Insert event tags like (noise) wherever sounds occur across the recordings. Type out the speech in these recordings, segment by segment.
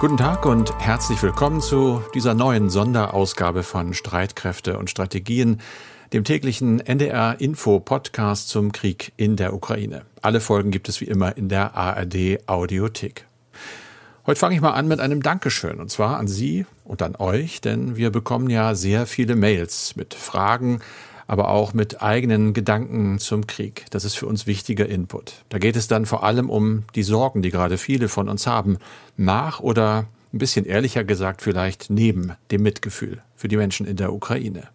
Guten Tag und herzlich willkommen zu dieser neuen Sonderausgabe von Streitkräfte und Strategien, dem täglichen NDR Info Podcast zum Krieg in der Ukraine. Alle Folgen gibt es wie immer in der ARD Audiothek. Heute fange ich mal an mit einem Dankeschön und zwar an Sie und an euch, denn wir bekommen ja sehr viele Mails mit Fragen, aber auch mit eigenen Gedanken zum Krieg. Das ist für uns wichtiger Input. Da geht es dann vor allem um die Sorgen, die gerade viele von uns haben, nach oder ein bisschen ehrlicher gesagt vielleicht neben dem Mitgefühl für die Menschen in der Ukraine.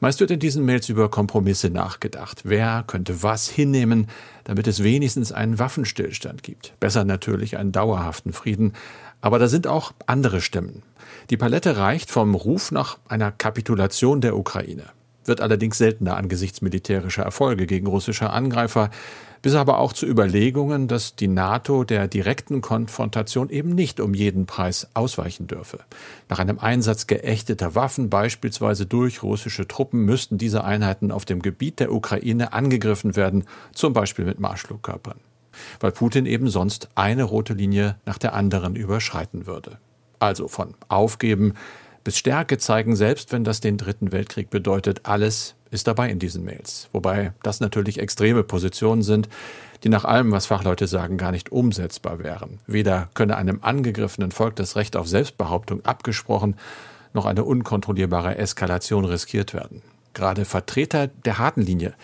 Meist wird in diesen Mails über Kompromisse nachgedacht. Wer könnte was hinnehmen, damit es wenigstens einen Waffenstillstand gibt? Besser natürlich einen dauerhaften Frieden. Aber da sind auch andere Stimmen. Die Palette reicht vom Ruf nach einer Kapitulation der Ukraine wird allerdings seltener angesichts militärischer Erfolge gegen russische Angreifer, bis aber auch zu Überlegungen, dass die NATO der direkten Konfrontation eben nicht um jeden Preis ausweichen dürfe. Nach einem Einsatz geächteter Waffen, beispielsweise durch russische Truppen, müssten diese Einheiten auf dem Gebiet der Ukraine angegriffen werden, zum Beispiel mit Marschflugkörpern. Weil Putin eben sonst eine rote Linie nach der anderen überschreiten würde. Also von Aufgeben bis Stärke zeigen, selbst wenn das den Dritten Weltkrieg bedeutet, alles ist dabei in diesen Mails. Wobei das natürlich extreme Positionen sind, die nach allem, was Fachleute sagen, gar nicht umsetzbar wären. Weder könne einem angegriffenen Volk das Recht auf Selbstbehauptung abgesprochen, noch eine unkontrollierbare Eskalation riskiert werden. Gerade Vertreter der harten Linie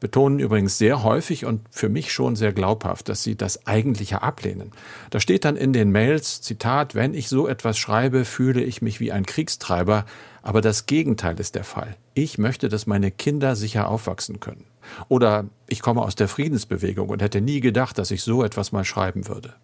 betonen übrigens sehr häufig und für mich schon sehr glaubhaft, dass sie das Eigentliche ablehnen. Da steht dann in den Mails, Zitat, wenn ich so etwas schreibe, fühle ich mich wie ein Kriegstreiber, aber das Gegenteil ist der Fall. Ich möchte, dass meine Kinder sicher aufwachsen können. Oder ich komme aus der Friedensbewegung und hätte nie gedacht, dass ich so etwas mal schreiben würde.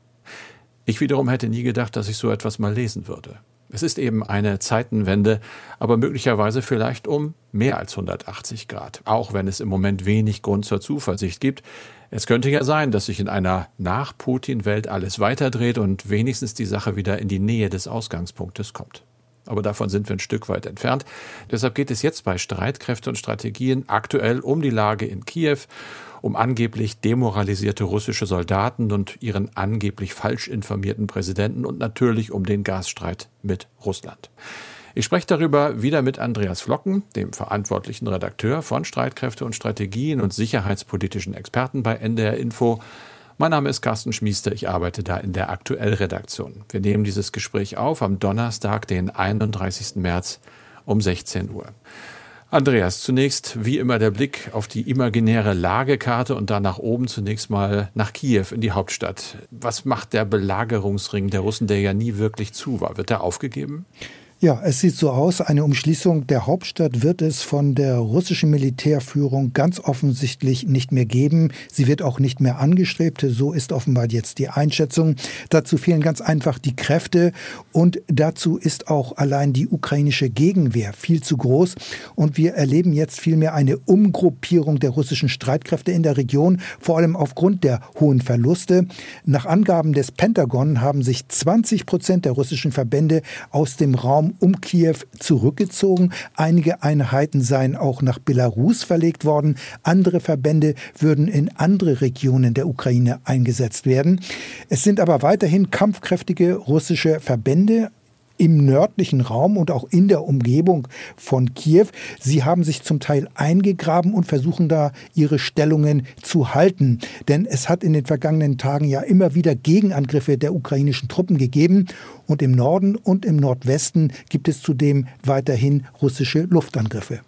Ich wiederum hätte nie gedacht, dass ich so etwas mal lesen würde. Es ist eben eine Zeitenwende, aber möglicherweise vielleicht um mehr als 180 Grad, auch wenn es im Moment wenig Grund zur Zuversicht gibt. Es könnte ja sein, dass sich in einer Nach-Putin-Welt alles weiterdreht und wenigstens die Sache wieder in die Nähe des Ausgangspunktes kommt. Aber davon sind wir ein Stück weit entfernt. Deshalb geht es jetzt bei Streitkräfte und Strategien aktuell um die Lage in Kiew um angeblich demoralisierte russische Soldaten und ihren angeblich falsch informierten Präsidenten und natürlich um den Gasstreit mit Russland. Ich spreche darüber wieder mit Andreas Flocken, dem verantwortlichen Redakteur von Streitkräfte und Strategien und sicherheitspolitischen Experten bei NDR Info. Mein Name ist Carsten Schmiester, ich arbeite da in der Aktuellredaktion. Wir nehmen dieses Gespräch auf am Donnerstag, den 31. März um 16 Uhr. Andreas, zunächst wie immer der Blick auf die imaginäre Lagekarte und dann nach oben zunächst mal nach Kiew in die Hauptstadt. Was macht der Belagerungsring der Russen, der ja nie wirklich zu war? Wird er aufgegeben? Ja, es sieht so aus, eine Umschließung der Hauptstadt wird es von der russischen Militärführung ganz offensichtlich nicht mehr geben. Sie wird auch nicht mehr angestrebt. So ist offenbar jetzt die Einschätzung. Dazu fehlen ganz einfach die Kräfte und dazu ist auch allein die ukrainische Gegenwehr viel zu groß. Und wir erleben jetzt vielmehr eine Umgruppierung der russischen Streitkräfte in der Region, vor allem aufgrund der hohen Verluste. Nach Angaben des Pentagon haben sich 20 Prozent der russischen Verbände aus dem Raum Raum um Kiew zurückgezogen. Einige Einheiten seien auch nach Belarus verlegt worden. Andere Verbände würden in andere Regionen der Ukraine eingesetzt werden. Es sind aber weiterhin kampfkräftige russische Verbände im nördlichen Raum und auch in der Umgebung von Kiew. Sie haben sich zum Teil eingegraben und versuchen da ihre Stellungen zu halten. Denn es hat in den vergangenen Tagen ja immer wieder Gegenangriffe der ukrainischen Truppen gegeben. Und im Norden und im Nordwesten gibt es zudem weiterhin russische Luftangriffe.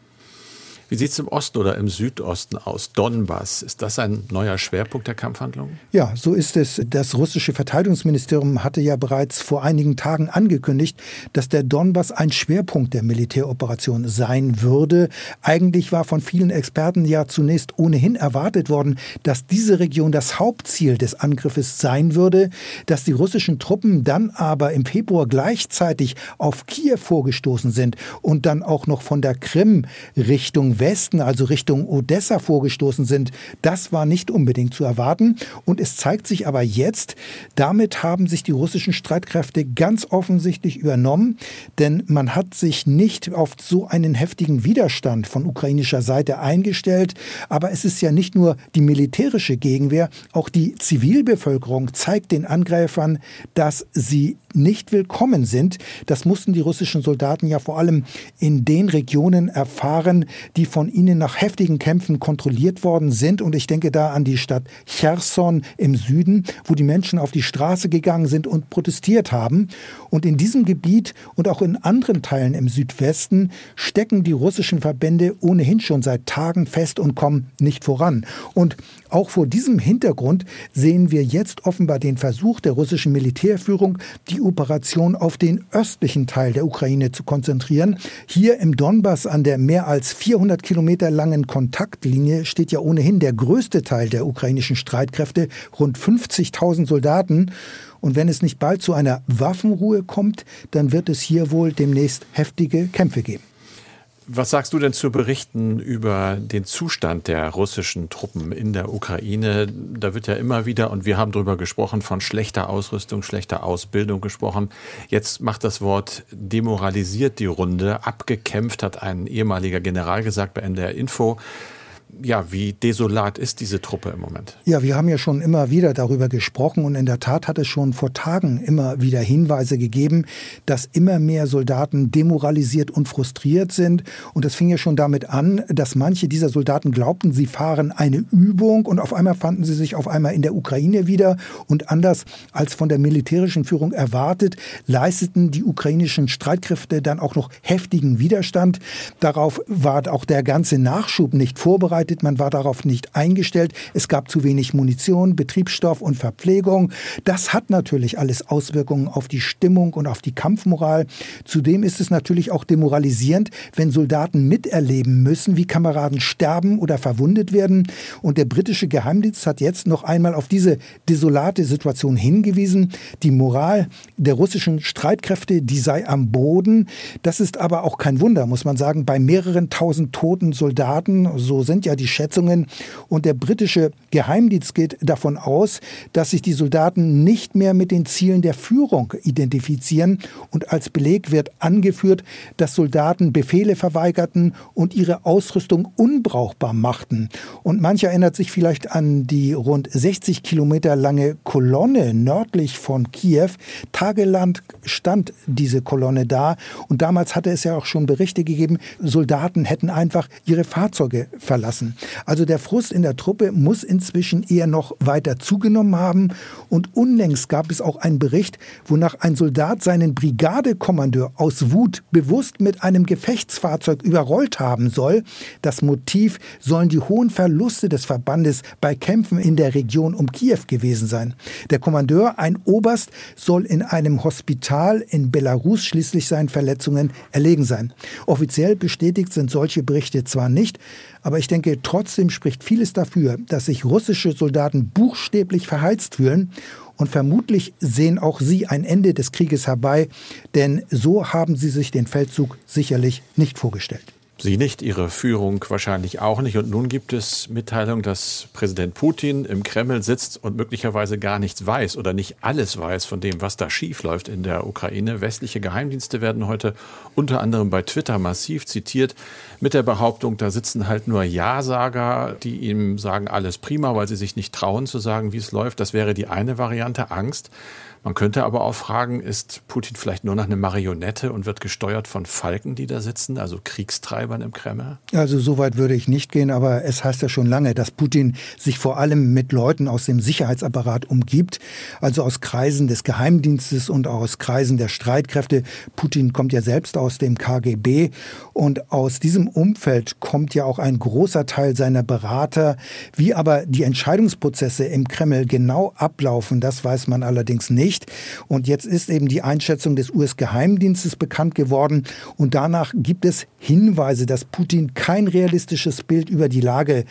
Wie sieht es im Osten oder im Südosten aus? Donbass, ist das ein neuer Schwerpunkt der Kampfhandlungen? Ja, so ist es. Das russische Verteidigungsministerium hatte ja bereits vor einigen Tagen angekündigt, dass der Donbass ein Schwerpunkt der Militäroperation sein würde. Eigentlich war von vielen Experten ja zunächst ohnehin erwartet worden, dass diese Region das Hauptziel des Angriffes sein würde, dass die russischen Truppen dann aber im Februar gleichzeitig auf Kiew vorgestoßen sind und dann auch noch von der Krim Richtung Westen, also Richtung Odessa vorgestoßen sind, das war nicht unbedingt zu erwarten. Und es zeigt sich aber jetzt, damit haben sich die russischen Streitkräfte ganz offensichtlich übernommen, denn man hat sich nicht auf so einen heftigen Widerstand von ukrainischer Seite eingestellt. Aber es ist ja nicht nur die militärische Gegenwehr, auch die Zivilbevölkerung zeigt den Angreifern, dass sie nicht willkommen sind. Das mussten die russischen Soldaten ja vor allem in den Regionen erfahren, die von ihnen nach heftigen Kämpfen kontrolliert worden sind. Und ich denke da an die Stadt Cherson im Süden, wo die Menschen auf die Straße gegangen sind und protestiert haben. Und in diesem Gebiet und auch in anderen Teilen im Südwesten stecken die russischen Verbände ohnehin schon seit Tagen fest und kommen nicht voran. Und auch vor diesem Hintergrund sehen wir jetzt offenbar den Versuch der russischen Militärführung, die Operation auf den östlichen Teil der Ukraine zu konzentrieren. Hier im Donbass an der mehr als 400 Kilometer langen Kontaktlinie steht ja ohnehin der größte Teil der ukrainischen Streitkräfte, rund 50.000 Soldaten. Und wenn es nicht bald zu einer Waffenruhe kommt, dann wird es hier wohl demnächst heftige Kämpfe geben. Was sagst du denn zu Berichten über den Zustand der russischen Truppen in der Ukraine? Da wird ja immer wieder, und wir haben darüber gesprochen, von schlechter Ausrüstung, schlechter Ausbildung gesprochen. Jetzt macht das Wort demoralisiert die Runde. Abgekämpft hat ein ehemaliger General gesagt bei NDR Info ja, wie desolat ist diese Truppe im Moment? Ja, wir haben ja schon immer wieder darüber gesprochen und in der Tat hat es schon vor Tagen immer wieder Hinweise gegeben, dass immer mehr Soldaten demoralisiert und frustriert sind. Und das fing ja schon damit an, dass manche dieser Soldaten glaubten, sie fahren eine Übung und auf einmal fanden sie sich auf einmal in der Ukraine wieder und anders als von der militärischen Führung erwartet, leisteten die ukrainischen Streitkräfte dann auch noch heftigen Widerstand. Darauf war auch der ganze Nachschub nicht vorbereitet vorbereitet, man war darauf nicht eingestellt. Es gab zu wenig Munition, Betriebsstoff und Verpflegung. Das hat natürlich alles Auswirkungen auf die Stimmung und auf die Kampfmoral. Zudem ist es natürlich auch demoralisierend, wenn Soldaten miterleben müssen, wie Kameraden sterben oder verwundet werden. Und der britische Geheimdienst hat jetzt noch einmal auf diese desolate Situation hingewiesen. Die Moral der russischen Streitkräfte, die sei am Boden. Das ist aber auch kein Wunder, muss man sagen, bei mehreren tausend toten Soldaten. So sind ja die Schätzungen. Und der britische Geheimdienst geht davon aus, dass sich die Soldaten nicht mehr mit den Zielen der Führung identifizieren. Und als Beleg wird angeführt, dass Soldaten Befehle verweigerten und ihre Ausrüstung unbrauchbar machten. Und manch erinnert sich vielleicht an die rund 60 Kilometer lange Kolonne nördlich von Kiew. Tagelang stand diese Kolonne da. Und damals hatte es ja auch schon Berichte gegeben, Soldaten hätten einfach ihre Fahrzeuge verlassen lassen. Also der Frust in der Truppe muss inzwischen eher noch weiter zugenommen haben. Und unlängst gab es auch einen Bericht, wonach ein Soldat seinen Brigadekommandeur aus Wut bewusst mit einem Gefechtsfahrzeug überrollt haben soll. Das Motiv sollen die hohen Verluste des Verbandes bei Kämpfen in der Region um Kiew gewesen sein. Der Kommandeur, ein Oberst, soll in einem Hospital in Belarus schließlich seinen Verletzungen erlegen sein. Offiziell bestätigt sind solche Berichte zwar nicht, aber ich denke, trotzdem spricht vieles dafür, dass sich russische Soldaten buchstäblich verheizt fühlen. Und vermutlich sehen auch sie ein Ende des Krieges herbei, denn so haben sie sich den Feldzug sicherlich nicht vorgestellt. Sie nicht, Ihre Führung wahrscheinlich auch nicht. Und nun gibt es Mitteilung, dass Präsident Putin im Kreml sitzt und möglicherweise gar nichts weiß oder nicht alles weiß von dem, was da schiefläuft in der Ukraine. Westliche Geheimdienste werden heute unter anderem bei Twitter massiv zitiert mit der Behauptung, da sitzen halt nur Ja-Sager, die ihm sagen, alles prima, weil sie sich nicht trauen zu sagen, wie es läuft. Das wäre die eine Variante, Angst. Man könnte aber auch fragen, ist Putin vielleicht nur noch eine Marionette und wird gesteuert von Falken, die da sitzen, also Kriegstreibern im Kreml? Also so weit würde ich nicht gehen, aber es heißt ja schon lange, dass Putin sich vor allem mit Leuten aus dem Sicherheitsapparat umgibt, also aus Kreisen des Geheimdienstes und aus Kreisen der Streitkräfte. Putin kommt ja selbst aus dem KGB und aus diesem Umfeld kommt ja auch ein großer Teil seiner Berater. Wie aber die Entscheidungsprozesse im Kreml genau ablaufen, das weiß man allerdings nicht nicht. Und jetzt ist eben die Einschätzung des US-Geheimdienstes bekannt geworden. Und danach gibt es Hinweise dass Putin kein realistisches Bild über die Lage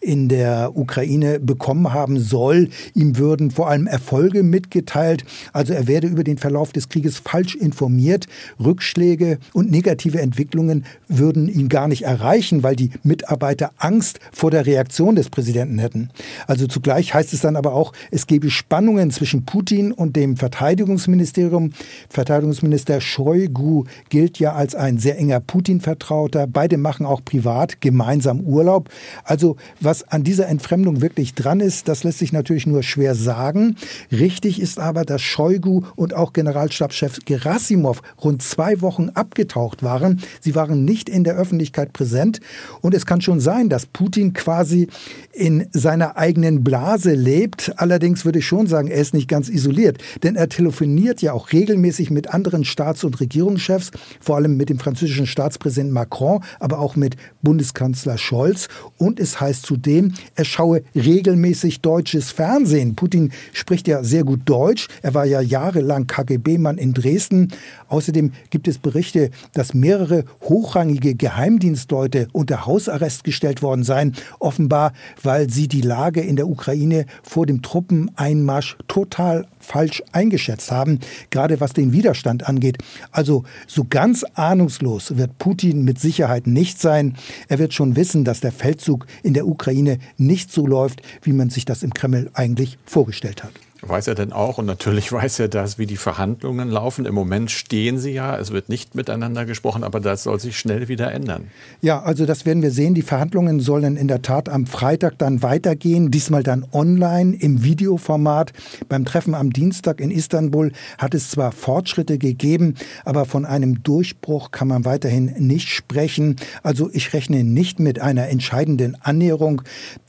in der Ukraine bekommen haben soll. Ihm würden vor allem Erfolge mitgeteilt. Also er werde über den Verlauf des Krieges falsch informiert. Rückschläge und negative Entwicklungen würden ihn gar nicht erreichen, weil die Mitarbeiter Angst vor der Reaktion des Präsidenten hätten. Also zugleich heißt es dann aber auch, es gebe Spannungen zwischen Putin und dem Verteidigungsministerium. Verteidigungsminister Shoigu gilt ja als ein sehr enger Putin-Vertrauter. Beide machen auch privat gemeinsam Urlaub. Also was an dieser Entfremdung wirklich dran ist, das lässt sich natürlich nur schwer sagen. Richtig ist aber, dass Shoigu und auch Generalstabschef Gerasimov rund zwei Wochen abgetaucht waren. Sie waren nicht in der Öffentlichkeit präsent. Und es kann schon sein, dass Putin quasi in seiner eigenen Blase lebt. Allerdings würde ich schon sagen, er ist nicht ganz isoliert, denn er telefoniert ja auch regelmäßig mit anderen Staats- und Regierungschefs, vor allem mit dem französischen Staatspräsidenten Macron, aber auch mit Bundeskanzler Scholz. Und es heißt zudem, er schaue regelmäßig deutsches Fernsehen. Putin spricht ja sehr gut Deutsch. Er war ja jahrelang KGB-Mann in Dresden. Außerdem gibt es Berichte, dass mehrere hochrangige Geheimdienstleute unter Hausarrest gestellt worden seien, offenbar weil sie die Lage in der Ukraine vor dem Truppeneinmarsch total falsch eingeschätzt haben, gerade was den Widerstand angeht. Also so ganz ahnungslos wird Putin mit Sicherheit nicht sein. Er wird schon wissen, dass der Feldzug in der Ukraine nicht so läuft, wie man sich das im Kreml eigentlich vorgestellt hat. Weiß er denn auch, und natürlich (laughs) weiß er das, wie die Verhandlungen laufen. Im Moment stehen sie ja, es wird nicht miteinander gesprochen, aber das soll sich schnell wieder ändern. Ja, also das werden wir sehen. Die Verhandlungen sollen in der Tat am Freitag dann weitergehen, diesmal dann online im Videoformat. Beim Treffen am Dienstag in Istanbul hat es zwar Fortschritte gegeben, aber von einem Durchbruch kann man weiterhin nicht sprechen. Also ich rechne nicht mit einer entscheidenden Annäherung.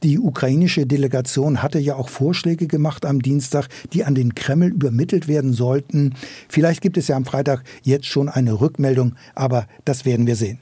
Die ukrainische Delegation hatte ja auch Vorschläge gemacht am Dienstag Freitag, die an den Kreml übermittelt werden sollten. Vielleicht gibt es ja am Freitag jetzt schon eine Rückmeldung, aber das werden wir sehen.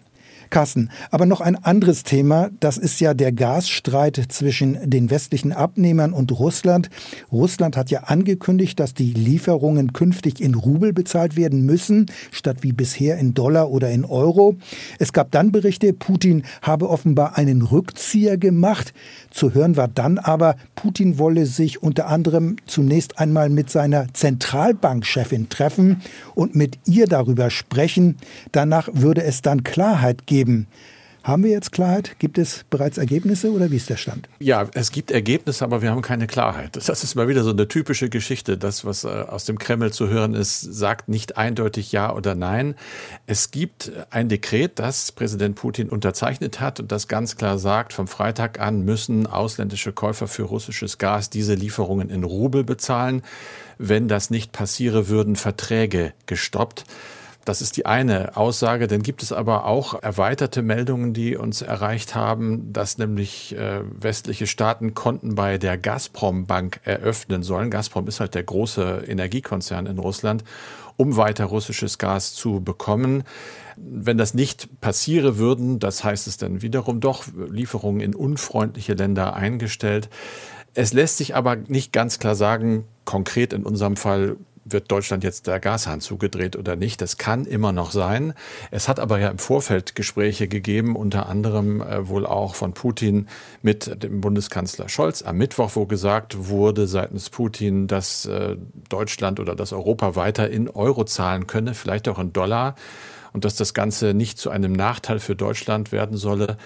Carsten. Aber noch ein anderes Thema, das ist ja der Gasstreit zwischen den westlichen Abnehmern und Russland. Russland hat ja angekündigt, dass die Lieferungen künftig in Rubel bezahlt werden müssen, statt wie bisher in Dollar oder in Euro. Es gab dann Berichte, Putin habe offenbar einen Rückzieher gemacht. Zu hören war dann aber, Putin wolle sich unter anderem zunächst einmal mit seiner Zentralbankchefin treffen und mit ihr darüber sprechen. Danach würde es dann Klarheit geben geben. Haben wir jetzt Klarheit? Gibt es bereits Ergebnisse oder wie ist der Stand? Ja, es gibt Ergebnisse, aber wir haben keine Klarheit. Das ist mal wieder so eine typische Geschichte. Das, was äh, aus dem Kreml zu hören ist, sagt nicht eindeutig Ja oder Nein. Es gibt ein Dekret, das Präsident Putin unterzeichnet hat und das ganz klar sagt, vom Freitag an müssen ausländische Käufer für russisches Gas diese Lieferungen in Rubel bezahlen. Wenn das nicht passiere, würden Verträge gestoppt. Das ist die eine Aussage. Dann gibt es aber auch erweiterte Meldungen, die uns erreicht haben, dass nämlich äh, westliche Staaten Konten bei der Gazprom Bank eröffnen sollen. Gazprom ist halt der große Energiekonzern in Russland, um weiter russisches Gas zu bekommen. Wenn das nicht passiere würden, das heißt es dann wiederum doch Lieferungen in unfreundliche Länder eingestellt. Es lässt sich aber nicht ganz klar sagen, konkret in unserem Fall wird Deutschland jetzt der Gashahn zugedreht oder nicht. Das kann immer noch sein. Es hat aber ja im Vorfeld Gespräche gegeben, unter anderem äh, wohl auch von Putin mit dem Bundeskanzler Scholz am Mittwoch, wo gesagt wurde seitens Putin, dass äh, Deutschland oder dass Europa weiter in Euro zahlen könne, vielleicht auch in Dollar und dass das Ganze nicht zu einem Nachteil für Deutschland werden solle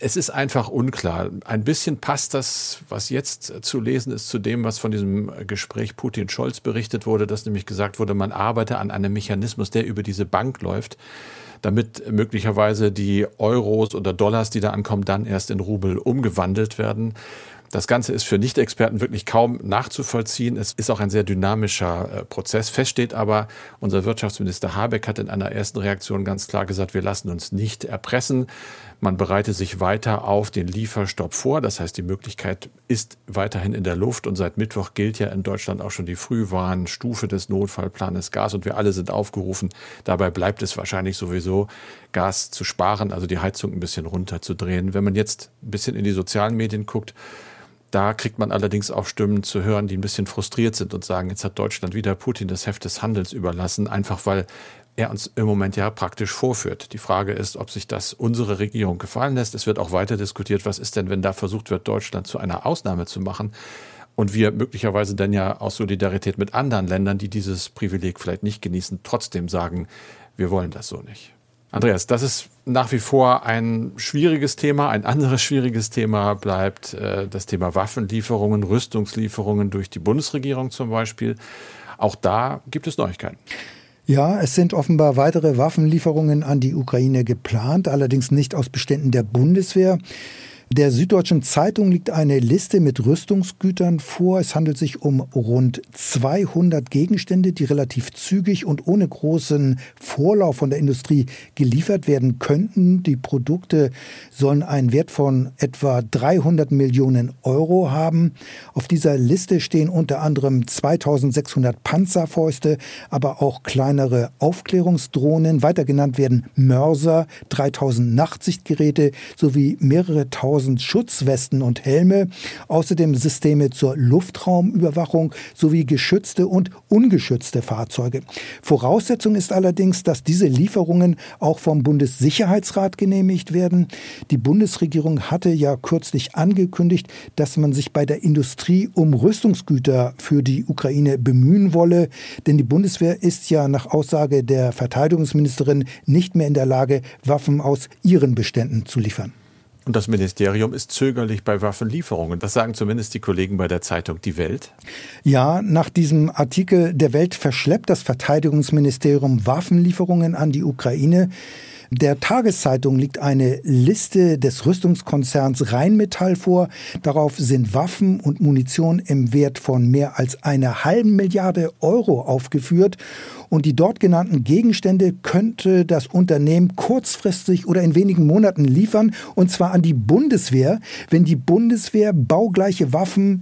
es ist einfach unklar. Ein bisschen passt das, was jetzt zu lesen ist, zu dem, was von diesem Gespräch Putin-Scholz berichtet wurde, dass nämlich gesagt wurde, man arbeite an einem Mechanismus, der über diese Bank läuft, damit möglicherweise die Euros oder Dollars, die da ankommen, dann erst in Rubel umgewandelt werden. Das Ganze ist für Nicht-Experten wirklich kaum nachzuvollziehen. Es ist auch ein sehr dynamischer äh, Prozess. Fest steht aber, unser Wirtschaftsminister Habeck hat in einer ersten Reaktion ganz klar gesagt, wir lassen uns nicht erpressen. Man bereitet sich weiter auf den Lieferstopp vor. Das heißt, die Möglichkeit ist weiterhin in der Luft. Und seit Mittwoch gilt ja in Deutschland auch schon die Frühwarnstufe des Notfallplanes Gas. Und wir alle sind aufgerufen. Dabei bleibt es wahrscheinlich sowieso, Gas zu sparen, also die Heizung ein bisschen runterzudrehen. Wenn man jetzt ein bisschen in die sozialen Medien guckt, Da kriegt man allerdings auch Stimmen zu hören, die ein bisschen frustriert sind und sagen, jetzt hat Deutschland wieder Putin das Heft des Handels überlassen, einfach weil er uns im Moment ja praktisch vorführt. Die Frage ist, ob sich das unsere Regierung gefallen lässt. Es wird auch weiter diskutiert, was ist denn, wenn da versucht wird, Deutschland zu einer Ausnahme zu machen und wir möglicherweise dann ja aus Solidarität mit anderen Ländern, die dieses Privileg vielleicht nicht genießen, trotzdem sagen, wir wollen das so nicht. Andreas, das ist nach wie vor ein schwieriges Thema. Ein anderes schwieriges Thema bleibt äh, das Thema Waffenlieferungen, Rüstungslieferungen durch die Bundesregierung zum Beispiel. Auch da gibt es Neuigkeiten. Ja, es sind offenbar weitere Waffenlieferungen an die Ukraine geplant, allerdings nicht aus Beständen der Bundeswehr. Der Süddeutschen Zeitung liegt eine Liste mit Rüstungsgütern vor. Es handelt sich um rund 200 Gegenstände, die relativ zügig und ohne großen Vorlauf von der Industrie geliefert werden könnten. Die Produkte sollen einen Wert von etwa 300 Millionen Euro haben. Auf dieser Liste stehen unter anderem 2600 Panzerfäuste, aber auch kleinere Aufklärungsdrohnen. Weiter genannt werden Mörser, 3000 Nachtsichtgeräte sowie mehrere tausend 1000 Schutzwesten und Helme, außerdem Systeme zur Luftraumüberwachung sowie geschützte und ungeschützte Fahrzeuge. Voraussetzung ist allerdings, dass diese Lieferungen auch vom Bundessicherheitsrat genehmigt werden. Die Bundesregierung hatte ja kürzlich angekündigt, dass man sich bei der Industrie um Rüstungsgüter für die Ukraine bemühen wolle, denn die Bundeswehr ist ja nach Aussage der Verteidigungsministerin nicht mehr in der Lage, Waffen aus ihren Beständen zu liefern. Und das Ministerium ist zögerlich bei Waffenlieferungen. Das sagen zumindest die Kollegen bei der Zeitung Die Welt. Ja, nach diesem Artikel der Welt verschleppt das Verteidigungsministerium Waffenlieferungen an die Ukraine. Der Tageszeitung liegt eine Liste des Rüstungskonzerns Rheinmetall vor. Darauf sind Waffen und Munition im Wert von mehr als einer halben Milliarde Euro aufgeführt. Und die dort genannten Gegenstände könnte das Unternehmen kurzfristig oder in wenigen Monaten liefern, und zwar an die Bundeswehr, wenn die Bundeswehr baugleiche Waffen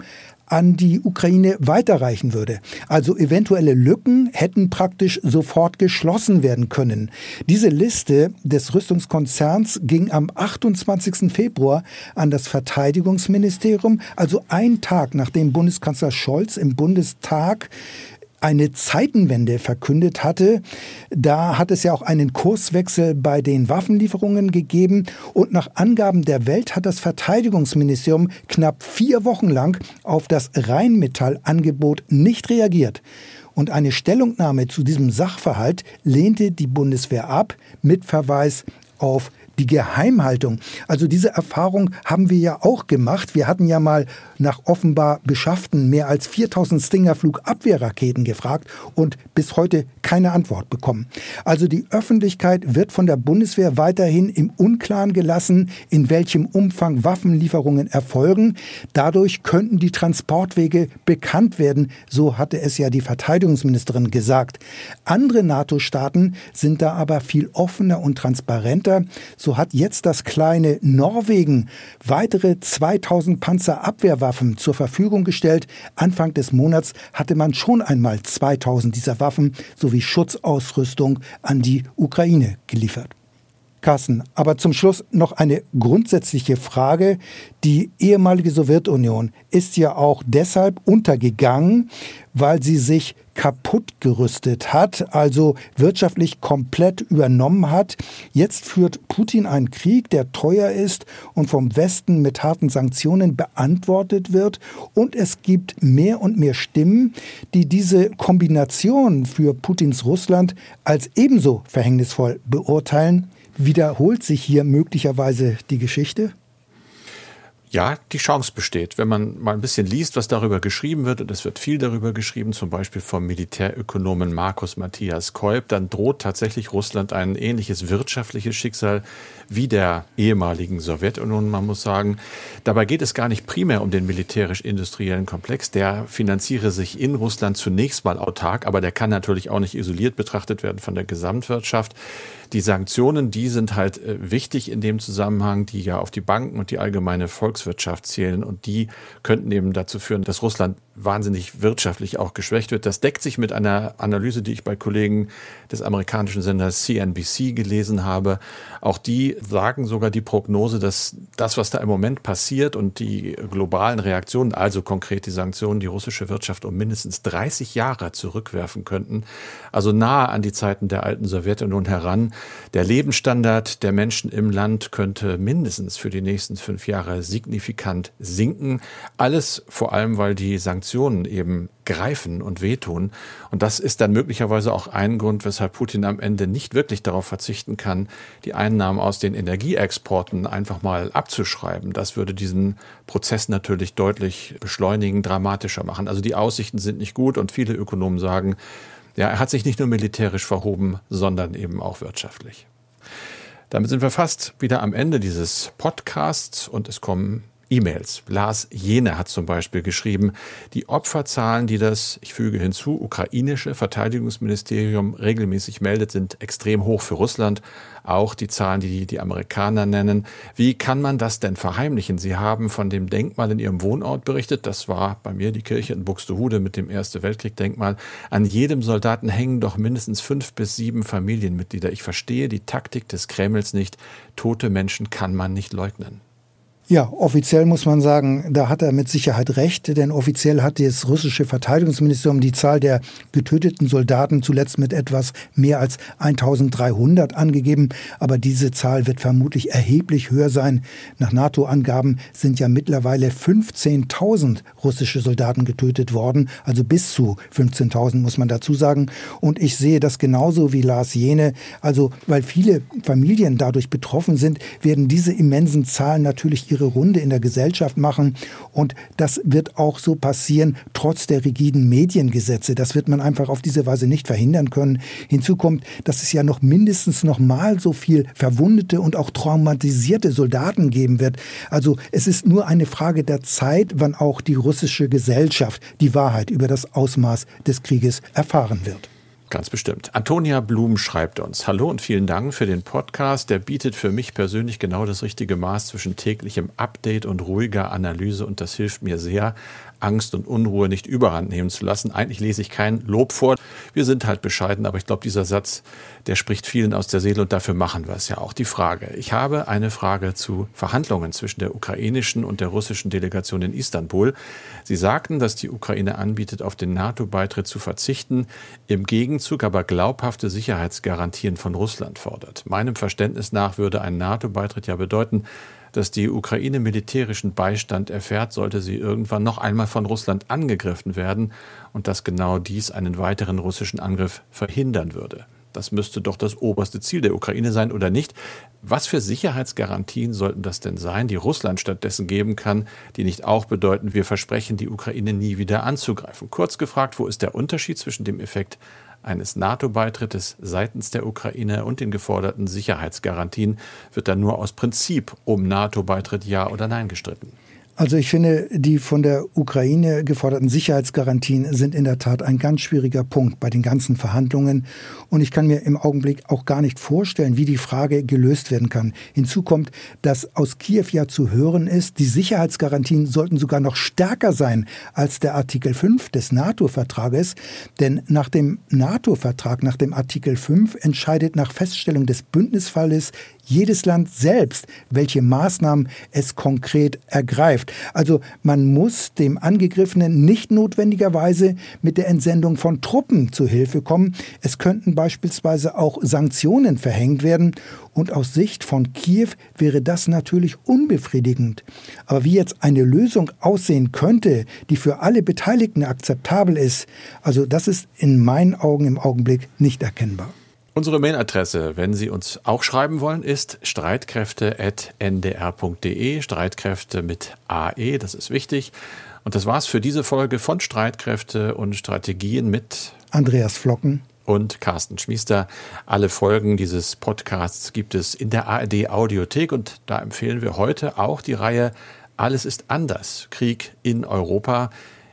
an die Ukraine weiterreichen würde. Also eventuelle Lücken hätten praktisch sofort geschlossen werden können. Diese Liste des Rüstungskonzerns ging am 28. Februar an das Verteidigungsministerium, also ein Tag nachdem Bundeskanzler Scholz im Bundestag eine Zeitenwende verkündet hatte. Da hat es ja auch einen Kurswechsel bei den Waffenlieferungen gegeben und nach Angaben der Welt hat das Verteidigungsministerium knapp vier Wochen lang auf das Rheinmetall-Angebot nicht reagiert. Und eine Stellungnahme zu diesem Sachverhalt lehnte die Bundeswehr ab mit Verweis auf die Geheimhaltung. Also diese Erfahrung haben wir ja auch gemacht. Wir hatten ja mal nach offenbar beschafften mehr als 4000 Stinger Flugabwehrraketen gefragt und bis heute keine Antwort bekommen. Also die Öffentlichkeit wird von der Bundeswehr weiterhin im Unklaren gelassen, in welchem Umfang Waffenlieferungen erfolgen. Dadurch könnten die Transportwege bekannt werden, so hatte es ja die Verteidigungsministerin gesagt. Andere NATO-Staaten sind da aber viel offener und transparenter. So hat jetzt das kleine Norwegen weitere 2000 Panzerabwehrwaffen zur Verfügung gestellt. Anfang des Monats hatte man schon einmal 2000 dieser Waffen sowie Schutzausrüstung an die Ukraine geliefert. Carsten, aber zum Schluss noch eine grundsätzliche Frage. Die ehemalige Sowjetunion ist ja auch deshalb untergegangen, weil sie sich kaputt gerüstet hat, also wirtschaftlich komplett übernommen hat. Jetzt führt Putin einen Krieg, der teuer ist und vom Westen mit harten Sanktionen beantwortet wird. Und es gibt mehr und mehr Stimmen, die diese Kombination für Putins Russland als ebenso verhängnisvoll beurteilen. Wiederholt sich hier möglicherweise die Geschichte? Ja, die Chance besteht. Wenn man mal ein bisschen liest, was darüber geschrieben wird, und es wird viel darüber geschrieben, zum Beispiel vom Militärökonomen Markus Matthias Kolb, dann droht tatsächlich Russland ein ähnliches wirtschaftliches Schicksal wie der ehemaligen Sowjetunion, man muss sagen. Dabei geht es gar nicht primär um den militärisch-industriellen Komplex. Der finanziere sich in Russland zunächst mal autark, aber der kann natürlich auch nicht isoliert betrachtet werden von der Gesamtwirtschaft. Die Sanktionen, die sind halt äh, wichtig in dem Zusammenhang, die ja auf die Banken und die allgemeine Volks Volkswirtschaft zählen und die könnten eben dazu führen, dass Russland wahnsinnig wirtschaftlich auch geschwächt wird. Das deckt sich mit einer Analyse, die ich bei Kollegen des amerikanischen Senders CNBC gelesen habe. Auch die sagen sogar die Prognose, dass das, was da im Moment passiert und die globalen Reaktionen, also konkret die Sanktionen, die russische Wirtschaft um mindestens 30 Jahre zurückwerfen könnten. Also nahe an die Zeiten der alten Sowjetunion heran. Der Lebensstandard der Menschen im Land könnte mindestens für die nächsten fünf Jahre signifikant sinken. Alles vor allem, weil die Sanktionen eben greifen und wehtun. Und das ist dann möglicherweise auch ein Grund, weshalb Putin am Ende nicht wirklich darauf verzichten kann, die Einnahmen aus den Energieexporten einfach mal abzuschreiben. Das würde diesen Prozess natürlich deutlich beschleunigen, dramatischer machen. Also die Aussichten sind nicht gut und viele Ökonomen sagen, ja, er hat sich nicht nur militärisch verhoben, sondern eben auch wirtschaftlich. Damit sind wir fast wieder am Ende dieses Podcasts und es kommen E-Mails. Lars Jene hat zum Beispiel geschrieben, die Opferzahlen, die das, ich füge hinzu, ukrainische Verteidigungsministerium regelmäßig meldet, sind extrem hoch für Russland. Auch die Zahlen, die die Amerikaner nennen. Wie kann man das denn verheimlichen? Sie haben von dem Denkmal in Ihrem Wohnort berichtet. Das war bei mir die Kirche in Buxtehude mit dem Erste Weltkrieg-Denkmal. An jedem Soldaten hängen doch mindestens fünf bis sieben Familienmitglieder. Ich verstehe die Taktik des Kremls nicht. Tote Menschen kann man nicht leugnen. Ja, offiziell muss man sagen, da hat er mit Sicherheit recht, denn offiziell hat das russische Verteidigungsministerium die Zahl der getöteten Soldaten zuletzt mit etwas mehr als 1300 angegeben, aber diese Zahl wird vermutlich erheblich höher sein. Nach NATO-Angaben sind ja mittlerweile 15.000 russische Soldaten getötet worden, also bis zu 15.000 muss man dazu sagen. Und ich sehe das genauso wie Lars Jene, also weil viele Familien dadurch betroffen sind, werden diese immensen Zahlen natürlich ihre ihre Runde in der Gesellschaft machen. Und das wird auch so passieren, trotz der rigiden Mediengesetze. Das wird man einfach auf diese Weise nicht verhindern können. Hinzu kommt, dass es ja noch mindestens noch mal so viel verwundete und auch traumatisierte Soldaten geben wird. Also es ist nur eine Frage der Zeit, wann auch die russische Gesellschaft die Wahrheit über das Ausmaß des Krieges erfahren wird. Ganz bestimmt. Antonia Blum schreibt uns. Hallo und vielen Dank für den Podcast. Der bietet für mich persönlich genau das richtige Maß zwischen täglichem Update und ruhiger Analyse und das hilft mir sehr, Angst und Unruhe nicht überhand nehmen zu lassen. Eigentlich lese ich kein Lob vor. Wir sind halt bescheiden, aber ich glaube, dieser Satz, der spricht vielen aus der Seele und dafür machen wir es ja auch. Die Frage. Ich habe eine Frage zu Verhandlungen zwischen der ukrainischen und der russischen Delegation in Istanbul. Sie sagten, dass die Ukraine anbietet, auf den NATO-Beitritt zu verzichten, im Gegenzug aber glaubhafte Sicherheitsgarantien von Russland fordert. Meinem Verständnis nach würde ein NATO-Beitritt ja bedeuten, dass die Ukraine militärischen Beistand erfährt, sollte sie irgendwann noch einmal von Russland angegriffen werden und dass genau dies einen weiteren russischen Angriff verhindern würde. Das müsste doch das oberste Ziel der Ukraine sein, oder nicht? Was für Sicherheitsgarantien sollten das denn sein, die Russland stattdessen geben kann, die nicht auch bedeuten, wir versprechen, die Ukraine nie wieder anzugreifen? Kurz gefragt, wo ist der Unterschied zwischen dem Effekt eines NATO-Beitrittes seitens der Ukraine und den geforderten Sicherheitsgarantien wird dann nur aus Prinzip um NATO-Beitritt ja oder nein gestritten. Also ich finde, die von der Ukraine geforderten Sicherheitsgarantien sind in der Tat ein ganz schwieriger Punkt bei den ganzen Verhandlungen. Und ich kann mir im Augenblick auch gar nicht vorstellen, wie die Frage gelöst werden kann. Hinzu kommt, dass aus Kiew ja zu hören ist, die Sicherheitsgarantien sollten sogar noch stärker sein als der Artikel 5 des NATO-Vertrages. Denn nach dem NATO-Vertrag, nach dem Artikel 5, entscheidet nach Feststellung des Bündnisfalles jedes Land selbst, welche Maßnahmen es konkret ergreift. Also man muss dem Angegriffenen nicht notwendigerweise mit der Entsendung von Truppen zu Hilfe kommen. Es könnten beispielsweise auch Sanktionen verhängt werden. Und aus Sicht von Kiew wäre das natürlich unbefriedigend. Aber wie jetzt eine Lösung aussehen könnte, die für alle Beteiligten akzeptabel ist, also das ist in meinen Augen im Augenblick nicht erkennbar. Unsere Mailadresse, wenn Sie uns auch schreiben wollen, ist streitkräfte.ndr.de. Streitkräfte mit AE, das ist wichtig. Und das war's für diese Folge von Streitkräfte und Strategien mit Andreas Flocken und Carsten Schmiester. Alle Folgen dieses Podcasts gibt es in der ARD Audiothek und da empfehlen wir heute auch die Reihe Alles ist anders. Krieg in Europa.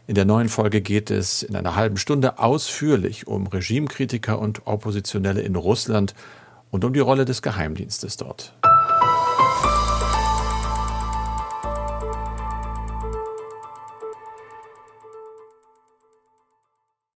In der neuen Folge geht es in einer halben Stunde ausführlich um Regimekritiker und Oppositionelle in Russland und um die Rolle des Geheimdienstes dort.